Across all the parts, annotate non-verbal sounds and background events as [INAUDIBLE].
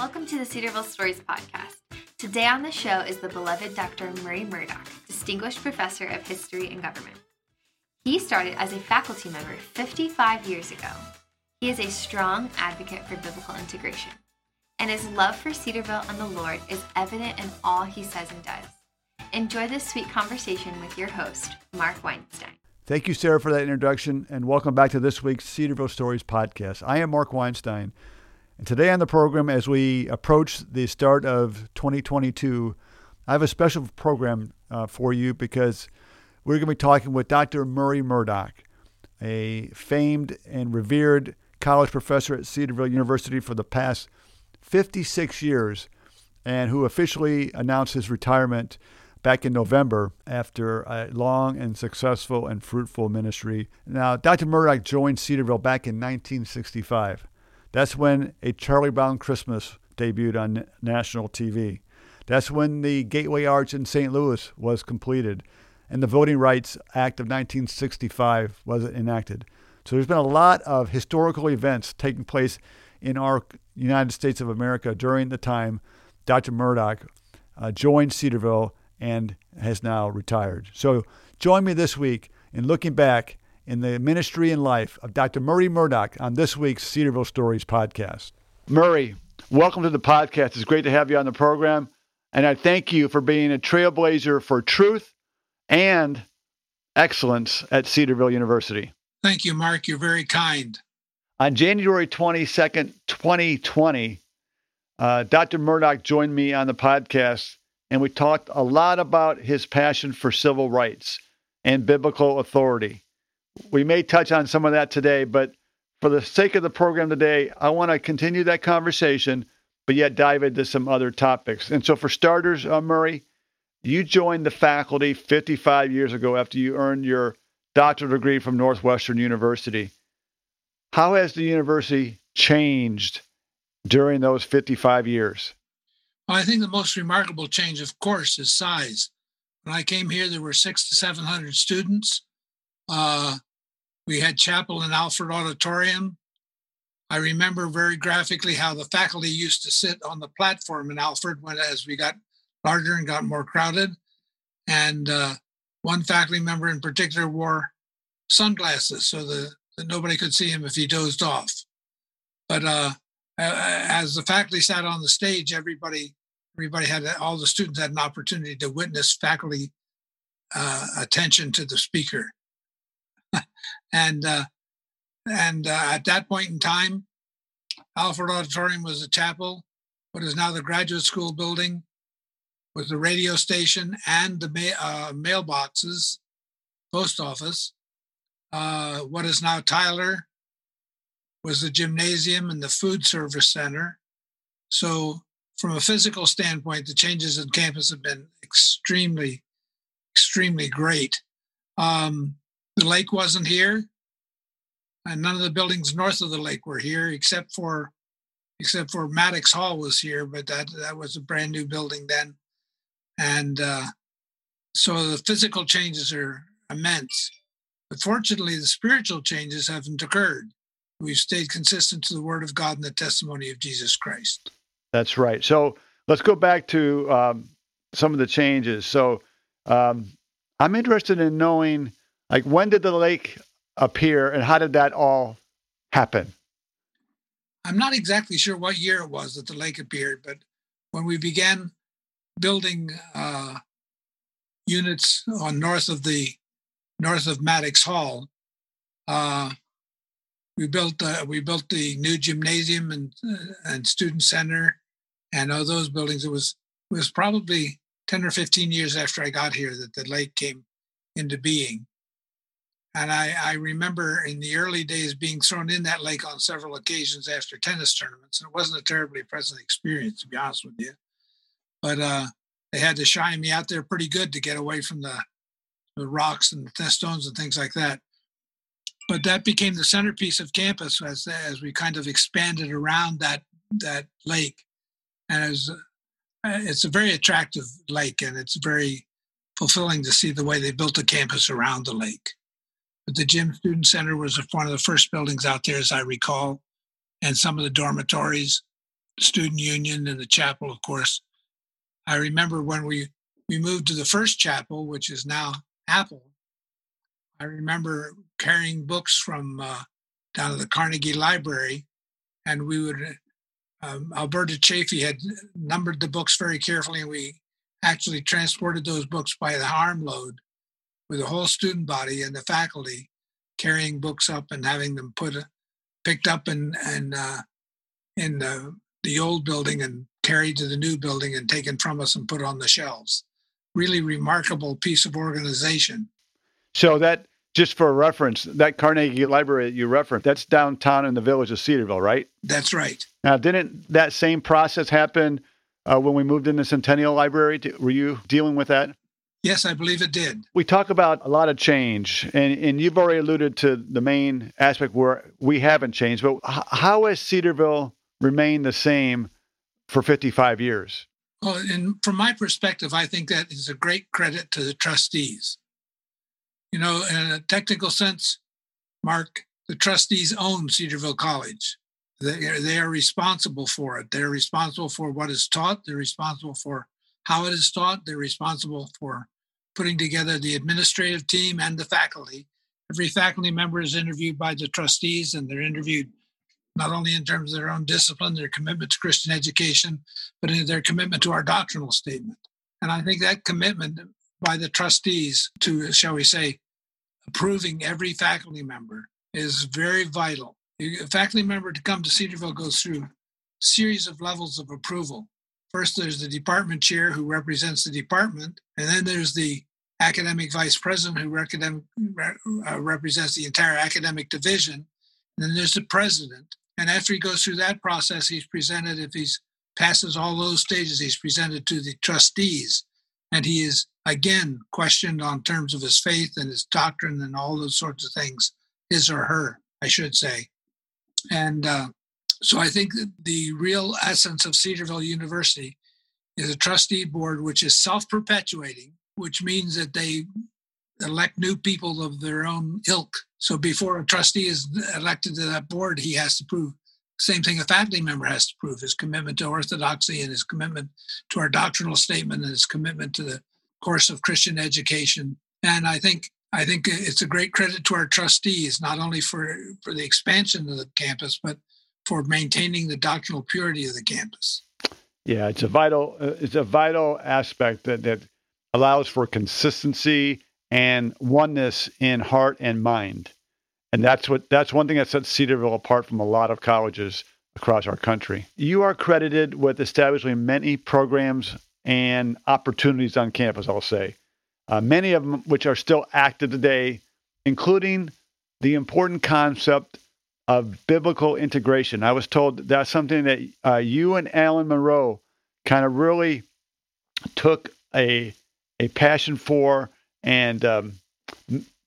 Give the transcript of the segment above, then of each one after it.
Welcome to the Cedarville Stories podcast. Today on the show is the beloved Dr. Murray Murdoch, Distinguished Professor of History and Government. He started as a faculty member 55 years ago. He is a strong advocate for biblical integration, and his love for Cedarville and the Lord is evident in all he says and does. Enjoy this sweet conversation with your host, Mark Weinstein. Thank you, Sarah, for that introduction, and welcome back to this week's Cedarville Stories podcast. I am Mark Weinstein, and today on the program, as we approach the start of 2022, I have a special program uh, for you because we're going to be talking with Dr. Murray Murdoch, a famed and revered college professor at Cedarville University for the past 56 years, and who officially announced his retirement back in November after a long and successful and fruitful ministry. Now, Dr. Murdoch joined Cedarville back in 1965. That's when A Charlie Brown Christmas debuted on national TV. That's when the Gateway Arch in St. Louis was completed and the Voting Rights Act of 1965 was enacted. So there's been a lot of historical events taking place in our United States of America during the time Dr. Murdoch uh, joined Cedarville and has now retired. So join me this week in looking back in the ministry and life of Dr. Murray Murdoch on this week's Cedarville Stories podcast. Murray, welcome to the podcast. It's great to have you on the program. And I thank you for being a trailblazer for truth and excellence at Cedarville University. Thank you, Mark. You're very kind. On January 22nd, 2020, uh, Dr. Murdoch joined me on the podcast and we talked a lot about his passion for civil rights and biblical authority. We may touch on some of that today, but for the sake of the program today, I want to continue that conversation, but yet dive into some other topics. And so, for starters, uh, Murray, you joined the faculty 55 years ago after you earned your doctoral degree from Northwestern University. How has the university changed during those 55 years? Well, I think the most remarkable change, of course, is size. When I came here, there were six to 700 students. Uh, we had chapel in Alford Auditorium. I remember very graphically how the faculty used to sit on the platform in Alford when, as we got larger and got more crowded. And uh, one faculty member in particular wore sunglasses so that, that nobody could see him if he dozed off. But uh, as the faculty sat on the stage, everybody everybody had all the students had an opportunity to witness faculty uh, attention to the speaker and uh, and uh, at that point in time alford auditorium was a chapel what is now the graduate school building was the radio station and the ma- uh, mailboxes post office uh, what is now tyler was the gymnasium and the food service center so from a physical standpoint, the changes in campus have been extremely, extremely great. Um, the lake wasn't here, and none of the buildings north of the lake were here, except for except for Maddox Hall was here, but that that was a brand new building then, and uh, so the physical changes are immense. But fortunately, the spiritual changes haven't occurred. We've stayed consistent to the Word of God and the testimony of Jesus Christ. That's right. So let's go back to um, some of the changes. So um, I'm interested in knowing, like, when did the lake appear and how did that all happen? I'm not exactly sure what year it was that the lake appeared, but when we began building uh, units on north of the north of Maddox Hall, uh, we built uh, we built the new gymnasium and uh, and student center and all those buildings. It was it was probably ten or fifteen years after I got here that the lake came into being. And I, I remember in the early days being thrown in that lake on several occasions after tennis tournaments. And it wasn't a terribly pleasant experience, to be honest with you. But uh, they had to shine me out there pretty good to get away from the, the rocks and the stones and things like that but that became the centerpiece of campus as as we kind of expanded around that that lake, and as uh, it's a very attractive lake, and it's very fulfilling to see the way they built the campus around the lake. But the gym student center was one of the first buildings out there, as I recall, and some of the dormitories. student union and the chapel, of course. I remember when we we moved to the first chapel, which is now Apple. I remember carrying books from uh, down to the Carnegie Library, and we would. Um, Alberta Chafee had numbered the books very carefully, and we actually transported those books by the armload with the whole student body and the faculty carrying books up and having them put picked up and and uh, in the the old building and carried to the new building and taken from us and put on the shelves. Really remarkable piece of organization. So that just for reference, that Carnegie Library you referenced, that's downtown in the village of Cedarville, right? That's right. Now, didn't that same process happen uh, when we moved into Centennial Library? Were you dealing with that? Yes, I believe it did. We talk about a lot of change, and, and you've already alluded to the main aspect where we haven't changed, but how has Cedarville remained the same for 55 years? Well, and from my perspective, I think that is a great credit to the trustees. You know, in a technical sense, Mark, the trustees own Cedarville College. They they are responsible for it. They're responsible for what is taught. They're responsible for how it is taught. They're responsible for putting together the administrative team and the faculty. Every faculty member is interviewed by the trustees, and they're interviewed not only in terms of their own discipline, their commitment to Christian education, but in their commitment to our doctrinal statement. And I think that commitment by the trustees to, shall we say, approving every faculty member is very vital. A faculty member to come to Cedarville goes through a series of levels of approval. First, there's the department chair who represents the department, and then there's the academic vice president who uh, represents the entire academic division. And then there's the president. And after he goes through that process, he's presented, if he passes all those stages, he's presented to the trustees. And he is again questioned on terms of his faith and his doctrine and all those sorts of things, his or her, I should say. And uh, so I think the real essence of Cedarville University is a trustee board which is self perpetuating, which means that they elect new people of their own ilk. So before a trustee is elected to that board, he has to prove same thing a faculty member has to prove his commitment to orthodoxy and his commitment to our doctrinal statement and his commitment to the course of Christian education. And I think I think it's a great credit to our trustees, not only for, for the expansion of the campus, but for maintaining the doctrinal purity of the campus. Yeah, it's a vital uh, it's a vital aspect that that allows for consistency and oneness in heart and mind. And that's what that's one thing that sets Cedarville apart from a lot of colleges across our country. You are credited with establishing many programs and opportunities on campus, I'll say. Uh, many of them which are still active today, including the important concept of biblical integration. I was told that's something that uh, you and Alan Monroe kind of really took a a passion for and um,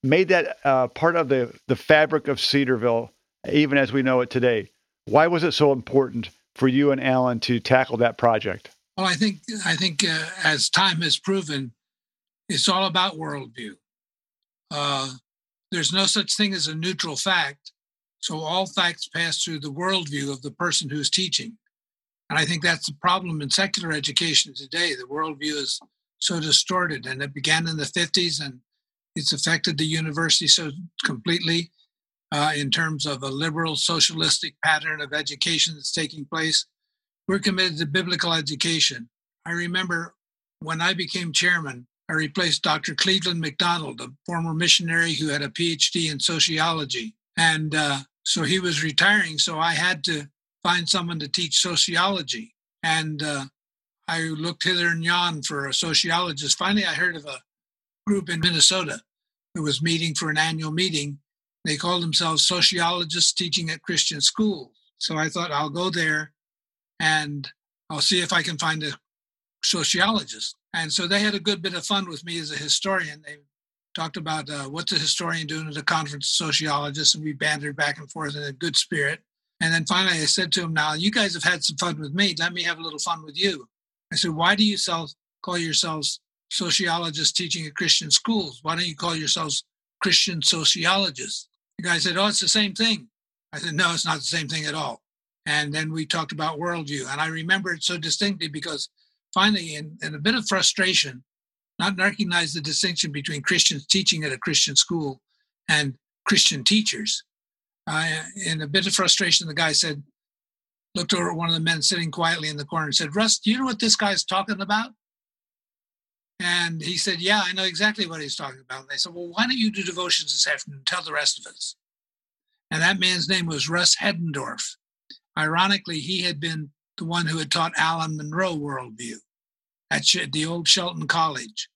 made that uh, part of the the fabric of Cedarville, even as we know it today. Why was it so important for you and Alan to tackle that project? Well, I think I think uh, as time has proven, it's all about worldview. Uh, there's no such thing as a neutral fact. So all facts pass through the worldview of the person who's teaching. And I think that's the problem in secular education today. The worldview is so distorted, and it began in the 50s, and it's affected the university so completely uh, in terms of a liberal socialistic pattern of education that's taking place. We're committed to biblical education. I remember when I became chairman, I replaced Dr. Cleveland McDonald, a former missionary who had a PhD in sociology. And uh, so he was retiring, so I had to find someone to teach sociology. And uh, I looked hither and yon for a sociologist. Finally, I heard of a group in Minnesota that was meeting for an annual meeting. They called themselves Sociologists Teaching at Christian Schools. So I thought I'll go there and I'll see if I can find a sociologist. And so they had a good bit of fun with me as a historian. They talked about uh, what's a historian doing at a conference of sociologists, and we bantered back and forth in a good spirit. And then finally, I said to him, "Now you guys have had some fun with me. Let me have a little fun with you." I said, "Why do you self, call yourselves sociologists teaching at Christian schools? Why don't you call yourselves Christian sociologists?" The guy said, "Oh, it's the same thing." I said, "No, it's not the same thing at all. And then we talked about worldview. And I remember it so distinctly because finally, in, in a bit of frustration, not recognize the distinction between Christians teaching at a Christian school and Christian teachers. In a bit of frustration, the guy said, looked over at one of the men sitting quietly in the corner and said, Russ, do you know what this guy's talking about? And he said, Yeah, I know exactly what he's talking about. And they said, Well, why don't you do devotions this afternoon? Tell the rest of us. And that man's name was Russ Heddendorf. Ironically, he had been the one who had taught Alan Monroe worldview at the old Shelton College.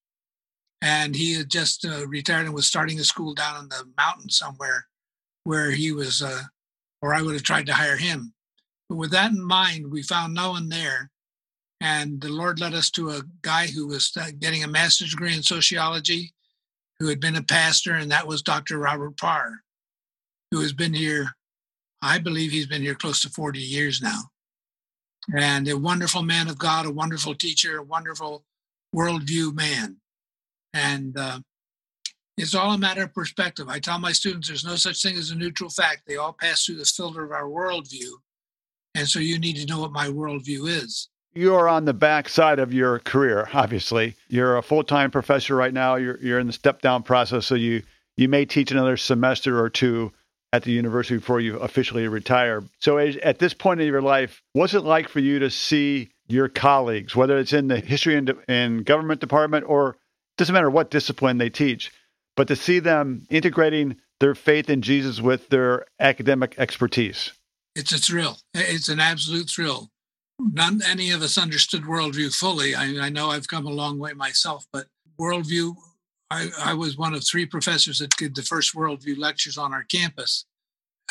And he had just uh, retired and was starting a school down in the mountain somewhere where he was, uh, or I would have tried to hire him. But with that in mind, we found no one there. And the Lord led us to a guy who was uh, getting a master's degree in sociology, who had been a pastor, and that was Dr. Robert Parr, who has been here, I believe he's been here close to 40 years now. And a wonderful man of God, a wonderful teacher, a wonderful worldview man. And uh, it's all a matter of perspective. I tell my students there's no such thing as a neutral fact. They all pass through the filter of our worldview. And so you need to know what my worldview is. You're on the back side of your career, obviously. You're a full time professor right now. You're, you're in the step down process. So you, you may teach another semester or two at the university before you officially retire. So at this point in your life, what's it like for you to see your colleagues, whether it's in the history and, and government department or doesn't matter what discipline they teach, but to see them integrating their faith in Jesus with their academic expertise? it's a thrill. It's an absolute thrill. Not any of us understood worldview fully. I, I know I've come a long way myself, but worldview, I, I was one of three professors that did the first worldview lectures on our campus.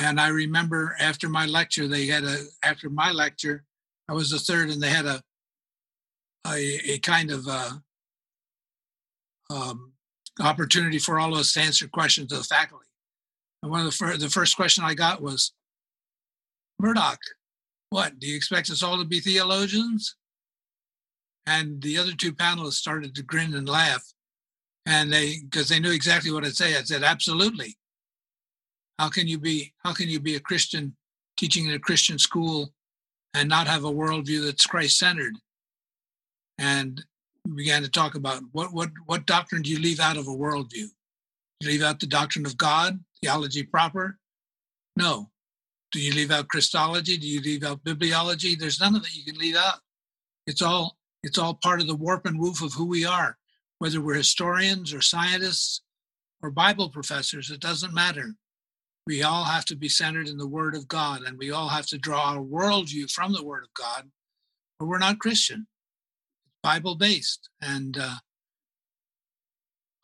And I remember after my lecture, they had a, after my lecture, I was the third, and they had a, a, a kind of a, uh, um, opportunity for all of us to answer questions to the faculty. And one of the, fir- the first question I got was, Murdoch, what, do you expect us all to be theologians? And the other two panelists started to grin and laugh. And they, because they knew exactly what I'd say, I said, absolutely. How can you be, how can you be a Christian teaching in a Christian school and not have a worldview that's Christ centered? And we began to talk about what, what, what doctrine do you leave out of a worldview? You leave out the doctrine of God, theology proper? No. Do you leave out Christology? Do you leave out bibliology? There's none of it you can leave out. It's all it's all part of the warp and woof of who we are, whether we're historians or scientists or Bible professors. It doesn't matter. We all have to be centered in the Word of God, and we all have to draw our worldview from the Word of God, or we're not Christian. It's Bible based, and uh,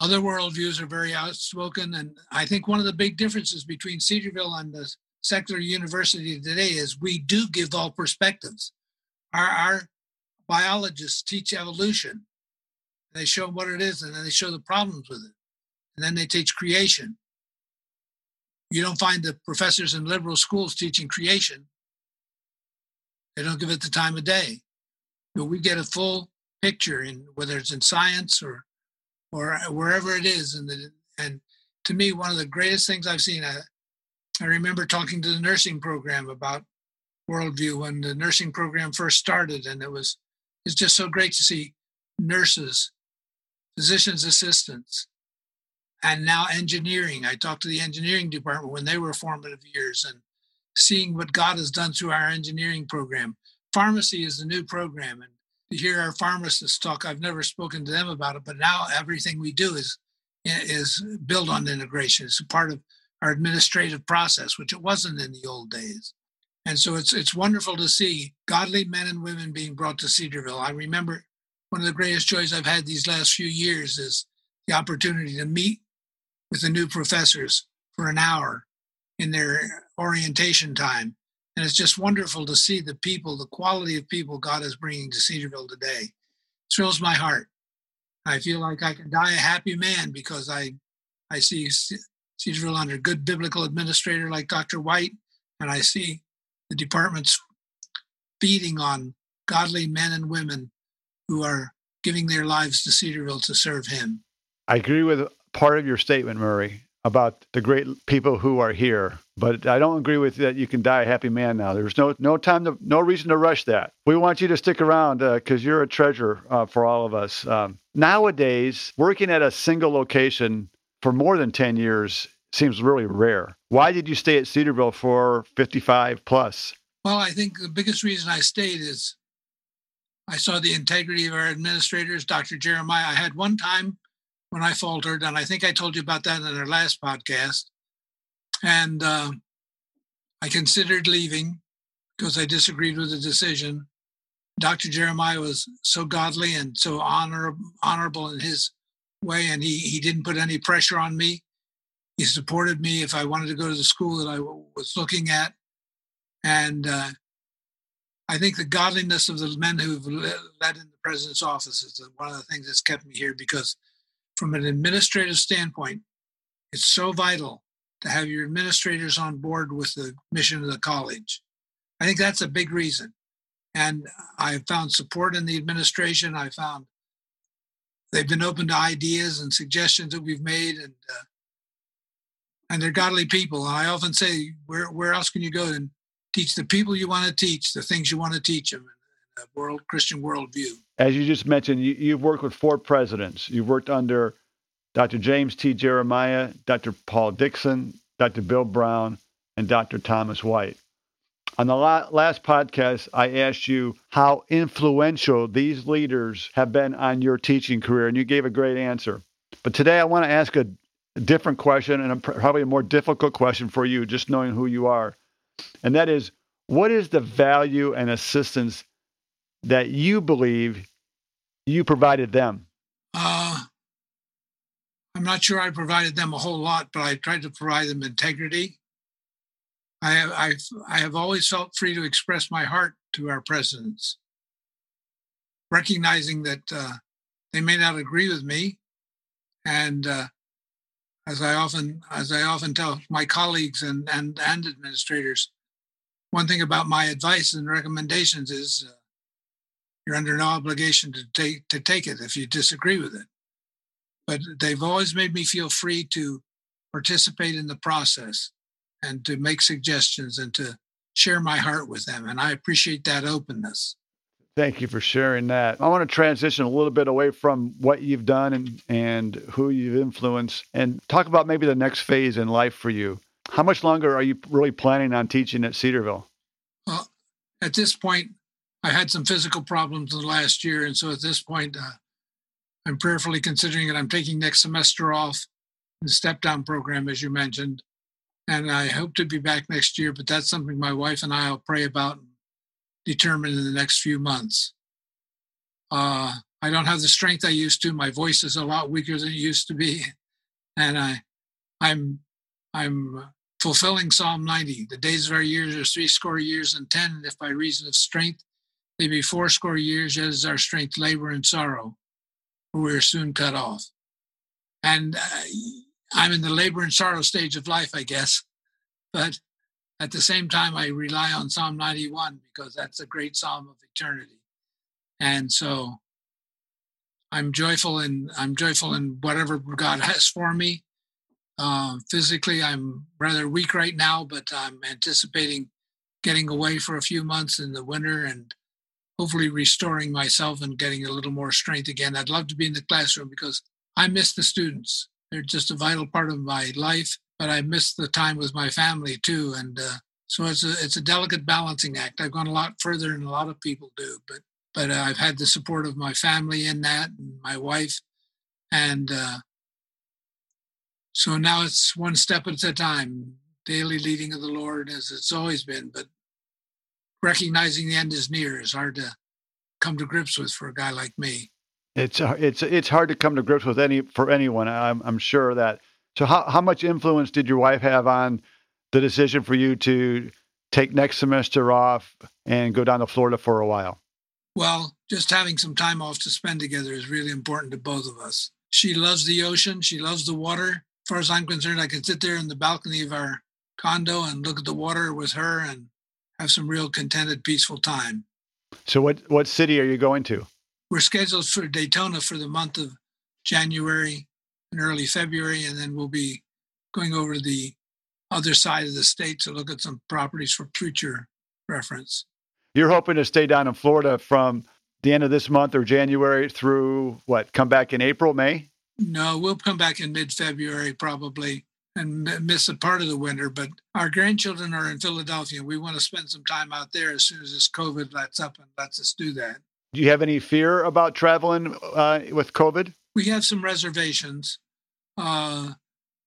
other worldviews are very outspoken. And I think one of the big differences between Cedarville and the secular university today is we do give all perspectives. Our, our biologists teach evolution. They show what it is and then they show the problems with it. And then they teach creation. You don't find the professors in liberal schools teaching creation. They don't give it the time of day. But we get a full picture in whether it's in science or or wherever it is. And the, and to me, one of the greatest things I've seen, uh, I remember talking to the nursing program about worldview when the nursing program first started, and it was it's just so great to see nurses, physicians assistants, and now engineering. I talked to the engineering department when they were formative years and seeing what God has done through our engineering program. Pharmacy is the new program, and to hear our pharmacists talk, I've never spoken to them about it, but now everything we do is is built on integration. It's a part of our administrative process, which it wasn't in the old days. And so it's it's wonderful to see godly men and women being brought to Cedarville. I remember one of the greatest joys I've had these last few years is the opportunity to meet with the new professors for an hour in their orientation time. And it's just wonderful to see the people, the quality of people God is bringing to Cedarville today. It thrills my heart. I feel like I can die a happy man because I I see Cedarville under a good biblical administrator like Dr. White, and I see the department's feeding on godly men and women who are giving their lives to Cedarville to serve him. I agree with part of your statement, Murray. about the great people who are here, but I don't agree with that. You can die a happy man now. There's no no time to no reason to rush that. We want you to stick around because uh, you're a treasure uh, for all of us. Um, nowadays, working at a single location for more than ten years seems really rare. Why did you stay at Cedarville for 55 plus? Well, I think the biggest reason I stayed is I saw the integrity of our administrators, Dr. Jeremiah. I had one time when I faltered, and I think I told you about that in our last podcast. And uh, I considered leaving because I disagreed with the decision. Dr. Jeremiah was so godly and so honor, honorable in his way, and he, he didn't put any pressure on me. He supported me if I wanted to go to the school that I was looking at. And uh, I think the godliness of the men who've led in the president's office is one of the things that's kept me here because, from an administrative standpoint, it's so vital to have your administrators on board with the mission of the college. I think that's a big reason. And I found support in the administration. I found they've been open to ideas and suggestions that we've made, and uh, and they're godly people. And I often say, where where else can you go teach the people you want to teach the things you want to teach them in a world Christian worldview. As you just mentioned, you, you've worked with four presidents. You've worked under Dr. James T. Jeremiah, Dr. Paul Dixon, Dr. Bill Brown, and Dr. Thomas White. On the last podcast, I asked you how influential these leaders have been on your teaching career, and you gave a great answer. But today I want to ask a different question and a, probably a more difficult question for you, just knowing who you are and that is what is the value and assistance that you believe you provided them? Uh, I'm not sure I provided them a whole lot, but I tried to provide them integrity. I have, I've, I have always felt free to express my heart to our presidents, recognizing that uh, they may not agree with me, and uh, as I often as I often tell my colleagues and and, and administrators, one thing about my advice and recommendations is uh, you're under no obligation to take to take it if you disagree with it. But they've always made me feel free to participate in the process and to make suggestions and to share my heart with them. And I appreciate that openness. Thank you for sharing that. I want to transition a little bit away from what you've done and, and who you've influenced and talk about maybe the next phase in life for you. How much longer are you really planning on teaching at Cedarville? Well, at this point, I had some physical problems in the last year. And so at this point, uh, I'm prayerfully considering that I'm taking next semester off the step down program, as you mentioned. And I hope to be back next year, but that's something my wife and I will pray about determined in the next few months. Uh, I don't have the strength I used to. My voice is a lot weaker than it used to be, and I, I'm, I'm fulfilling Psalm 90. The days of our years are three score years and ten, and if by reason of strength they be four score years, is our strength labor and sorrow, for we are soon cut off. And uh, I'm in the labor and sorrow stage of life, I guess, but at the same time, I rely on Psalm 91 because that's a great psalm of eternity. And so I'm joyful in I'm joyful in whatever God has for me. Uh, physically, I'm rather weak right now, but I'm anticipating getting away for a few months in the winter and hopefully restoring myself and getting a little more strength again. I'd love to be in the classroom because I miss the students. They're just a vital part of my life but I miss the time with my family too. And uh, so it's a it's a delicate balancing act. I've gone a lot further than a lot of people do, but but uh, I've had the support of my family in that, and my wife, and uh, so now it's one step at a time, daily leading of the Lord as it's always been. But recognizing the end is near is hard to come to grips with for a guy like me. It's it's it's hard to come to grips with any for anyone. I'm I'm sure that so, how, how much influence did your wife have on the decision for you to take next semester off and go down to Florida for a while? Well, just having some time off to spend together is really important to both of us. She loves the ocean, she loves the water. As far as I'm concerned, I can sit there in the balcony of our condo and look at the water with her and have some real contented, peaceful time. So, what, what city are you going to? We're scheduled for Daytona for the month of January in early February, and then we'll be going over to the other side of the state to look at some properties for future reference. You're hoping to stay down in Florida from the end of this month or January through what? Come back in April, May? No, we'll come back in mid February probably and miss a part of the winter. But our grandchildren are in Philadelphia. We want to spend some time out there as soon as this COVID lets up and lets us do that. Do you have any fear about traveling uh, with COVID? We have some reservations. Uh,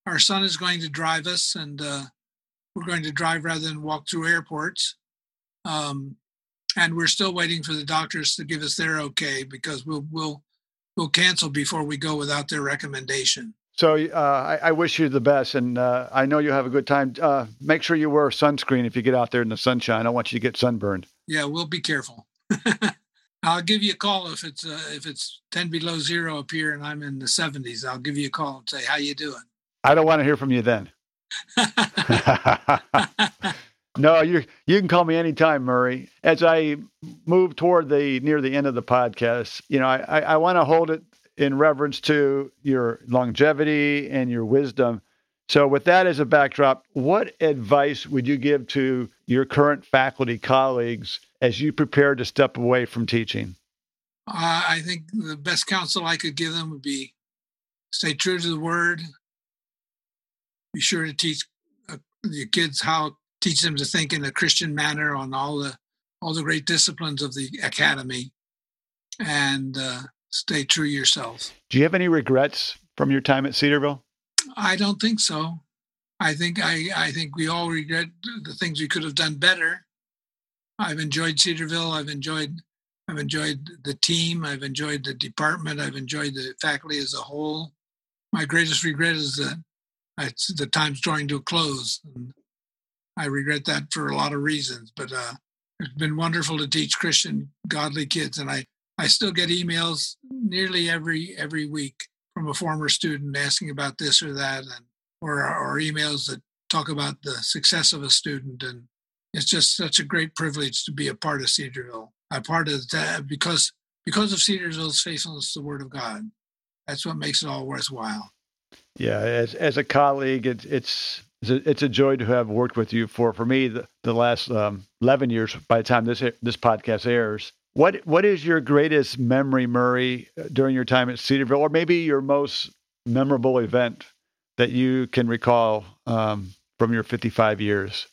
our son is going to drive us, and uh, we're going to drive rather than walk through airports. Um, and we're still waiting for the doctors to give us their okay because we'll we'll we'll cancel before we go without their recommendation. So uh, I, I, wish you the best, and uh, I know you'll have a good time. Uh, make sure you wear sunscreen if you get out there in the sunshine. I want you to get sunburned. Yeah, we'll be careful. [LAUGHS] I'll give you a call if it's uh, if it's ten below zero up here and I'm in the seventies. I'll give you a call and say how you doing. I don't want to hear from you then. [LAUGHS] [LAUGHS] no, you you can call me anytime, Murray. As I move toward the near the end of the podcast, you know, I, I, I want to hold it in reverence to your longevity and your wisdom. So, with that as a backdrop, what advice would you give to your current faculty colleagues as you prepare to step away from teaching? Uh, I think the best counsel I could give them would be stay true to the word. Be sure to teach uh, your kids how teach them to think in a Christian manner on all the all the great disciplines of the academy, and uh, stay true yourself. Do you have any regrets from your time at Cedarville? I don't think so. I think I, I think we all regret the things we could have done better. I've enjoyed Cedarville. I've enjoyed I've enjoyed the team. I've enjoyed the department. I've enjoyed the faculty as a whole. My greatest regret is that it's, the time's drawing to a close. And I regret that for a lot of reasons. But uh, it's been wonderful to teach Christian, godly kids, and I I still get emails nearly every every week from a former student asking about this or that, and or or emails that talk about the success of a student, and it's just such a great privilege to be a part of Cedarville. A part of that because because of Cedarville's faithfulness to the Word of God. That's what makes it all worthwhile. Yeah, as as a colleague, it, it's it's a, it's a joy to have worked with you for for me the, the last um, eleven years. By the time this this podcast airs, what what is your greatest memory, Murray, during your time at Cedarville, or maybe your most memorable event that you can recall um, from your 55 years?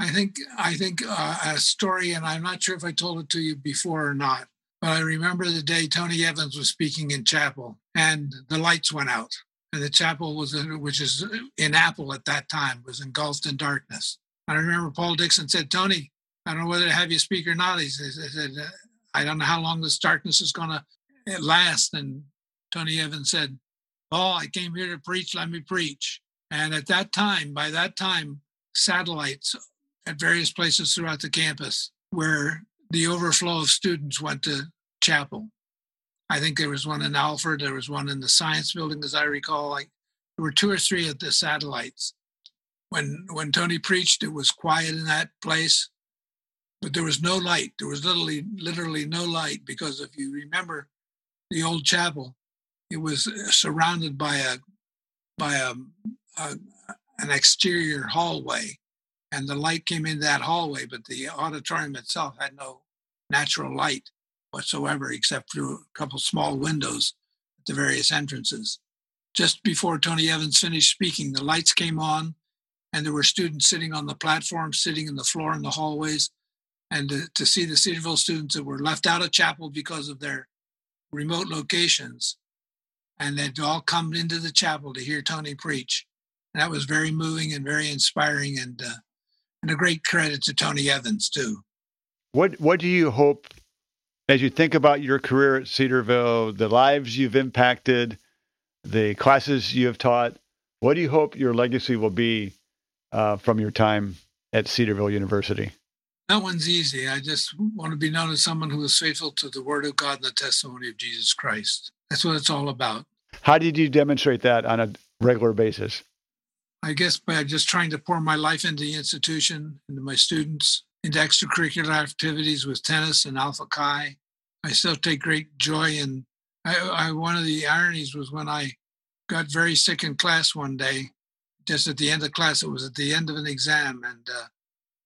I think I think uh, a story, and I'm not sure if I told it to you before or not, but I remember the day Tony Evans was speaking in chapel, and the lights went out, and the chapel was, which is in Apple at that time, was engulfed in darkness. I remember Paul Dixon said, "Tony, I don't know whether to have you speak or not. He said, I don't know how long this darkness is going to eh, last. And Tony Evans said, Oh, I came here to preach, let me preach. And at that time, by that time, satellites at various places throughout the campus where the overflow of students went to chapel. I think there was one in Alford, there was one in the science building, as I recall. Like there were two or three of the satellites. When when Tony preached, it was quiet in that place but there was no light. There was literally, literally no light because if you remember the old chapel, it was uh, surrounded by a by a, a an exterior hallway, and the light came in that hallway, but the auditorium itself had no natural light whatsoever, except through a couple small windows at the various entrances. Just before Tony Evans finished speaking, the lights came on, and there were students sitting on the platform, sitting in the floor in the hallways, and to, to see the Cedarville students that were left out of chapel because of their remote locations, and they'd all come into the chapel to hear Tony preach. And that was very moving and very inspiring, and uh, and a great credit to Tony Evans too. What What do you hope as you think about your career at Cedarville, the lives you've impacted, the classes you have taught? What do you hope your legacy will be uh, from your time at Cedarville University? That one's easy. I just want to be known as someone who is faithful to the word of God and the testimony of Jesus Christ. That's what it's all about. How did you demonstrate that on a regular basis? I guess by just trying to pour my life into the institution, into my students, into extracurricular activities with tennis and Alpha Chi. I still take great joy in. I, I, one of the ironies was when I got very sick in class one day, just at the end of class. It was at the end of an exam, and uh,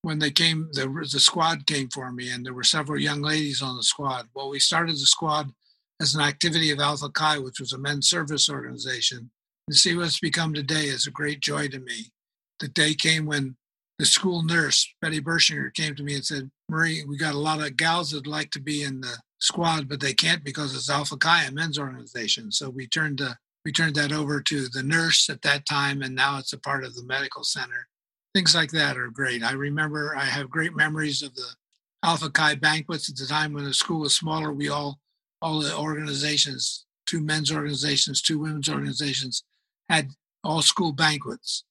when they came, the the squad came for me, and there were several young ladies on the squad. Well, we started the squad as an activity of Alpha Chi, which was a men's service organization. To see what's become today is a great joy to me. The day came when the school nurse, Betty Bershinger, came to me and said, Marie, we got a lot of gals that'd like to be in the squad, but they can't because it's Alpha Chi, a men's organization. So we turned to, we turned that over to the nurse at that time, and now it's a part of the medical center. Things like that are great. I remember I have great memories of the Alpha Chi banquets at the time when the school was smaller. We all, all the organizations, two men's organizations, two women's organizations, had all school banquets.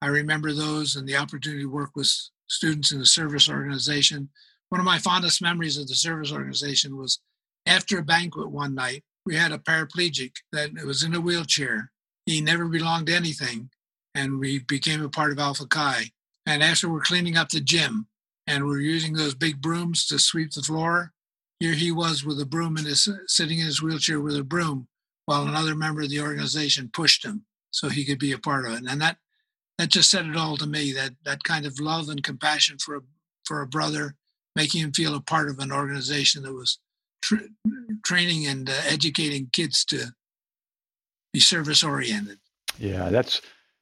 I remember those and the opportunity to work with students in the service organization. One of my fondest memories of the service organization was after a banquet one night, we had a paraplegic that was in a wheelchair. He never belonged to anything, and we became a part of Alpha Chi. And after we're cleaning up the gym and we're using those big brooms to sweep the floor, here he was with a broom and his, sitting in his wheelchair with a broom while another member of the organization pushed him so he could be a part of it. And that that just said it all to me. That that kind of love and compassion for a for a brother, making him feel a part of an organization that was tra- training and uh, educating kids to be service oriented. Yeah, that's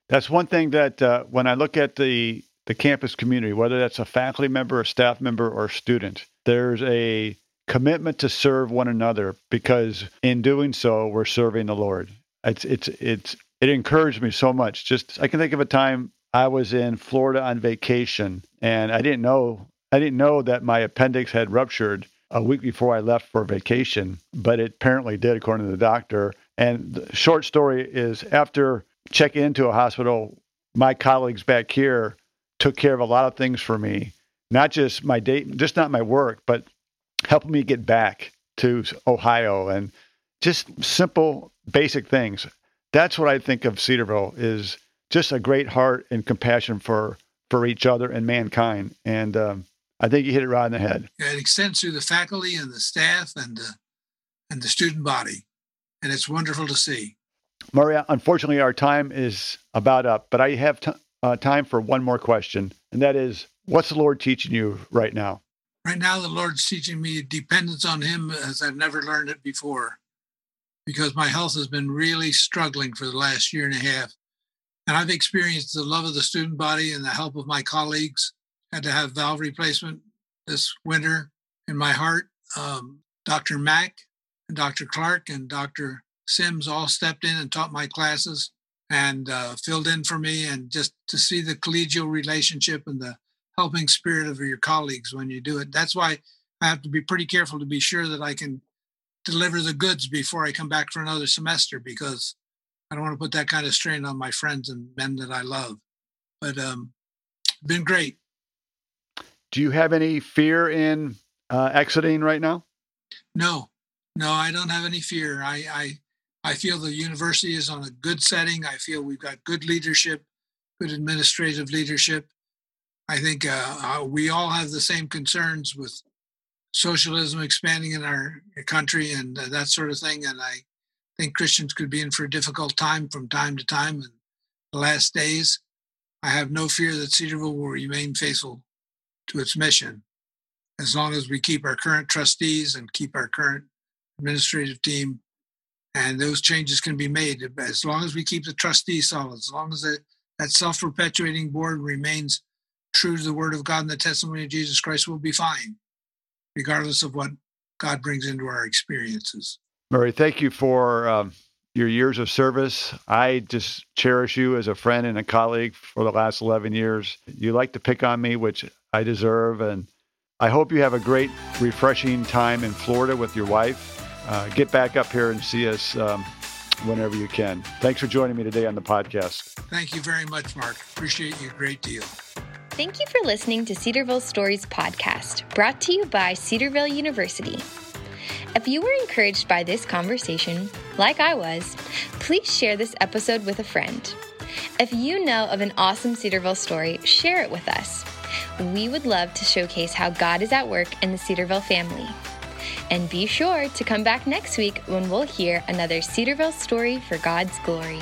that's one thing that uh, when I look at the the campus community, whether that's a faculty member, a staff member, or a student, there's a commitment to serve one another because in doing so, we're serving the Lord. It's it's it's it encouraged me so much. Just I can think of a time I was in Florida on vacation and I didn't know I didn't know that my appendix had ruptured a week before I left for vacation, but it apparently did according to the doctor. And the short story is after checking into a hospital, my colleagues back here took care of a lot of things for me, not just my date, just not my work, but helping me get back to Ohio and just simple basic things that's what I think of Cedarville is just a great heart and compassion for for each other and mankind. And um, I think you hit it right in the head. Yeah, it extends through the faculty and the staff and uh, and the student body, and it's wonderful to see. Maria, unfortunately, our time is about up, but I have t- uh, time for one more question, and that is, what's the Lord teaching you right now? Right now, the Lord's teaching me dependence on Him as I've never learned it before because my health has been really struggling for the last year and a half. And I've experienced the love of the student body and the help of my colleagues. Had to have valve replacement this winter in my heart. Um, Dr. Mack and Dr. Clark and Dr. Sims all stepped in and taught my classes and uh, filled in for me. And just to see the collegial relationship and the helping spirit of your colleagues when you do it. That's why I have to be pretty careful to be sure that I can deliver the goods before I come back for another semester because I don't want to put that kind of strain on my friends and men that I love. But um, been great. Do you have any fear in uh, exiting right now? No, no, I don't have any fear. I, I I feel the university is on a good setting. I feel we've got good leadership, good administrative leadership. I think uh, uh we all have the same concerns with socialism expanding in our country and uh, that sort of thing. And I think Christians could be in for a difficult time from time to time. In the last days, I have no fear that Cedarville will remain faithful to its mission as long as we keep our current trustees and keep our current administrative team. And those changes can be made as long as we keep the trustees solid, as long as that, that self perpetuating board remains true to the word of God and the testimony of Jesus Christ, we'll be fine regardless of what God brings into our experiences. Murray, thank you for um, your years of service. I just cherish you as a friend and a colleague for the last 11 years. You like to pick on me, which I deserve. And I hope you have a great, refreshing time in Florida with your wife. Uh, get back up here and see us um, whenever you can. Thanks for joining me today on the podcast. Thank you very much, Mark. Appreciate you a great deal. Thank you for listening to Cedarville Stories podcast, brought to you by Cedarville University. If you were encouraged by this conversation, like I was, please share this episode with a friend. If you know of an awesome Cedarville story, share it with us. We would love to showcase how God is at work in the Cedarville family. And be sure to come back next week when we'll hear another Cedarville story for God's glory.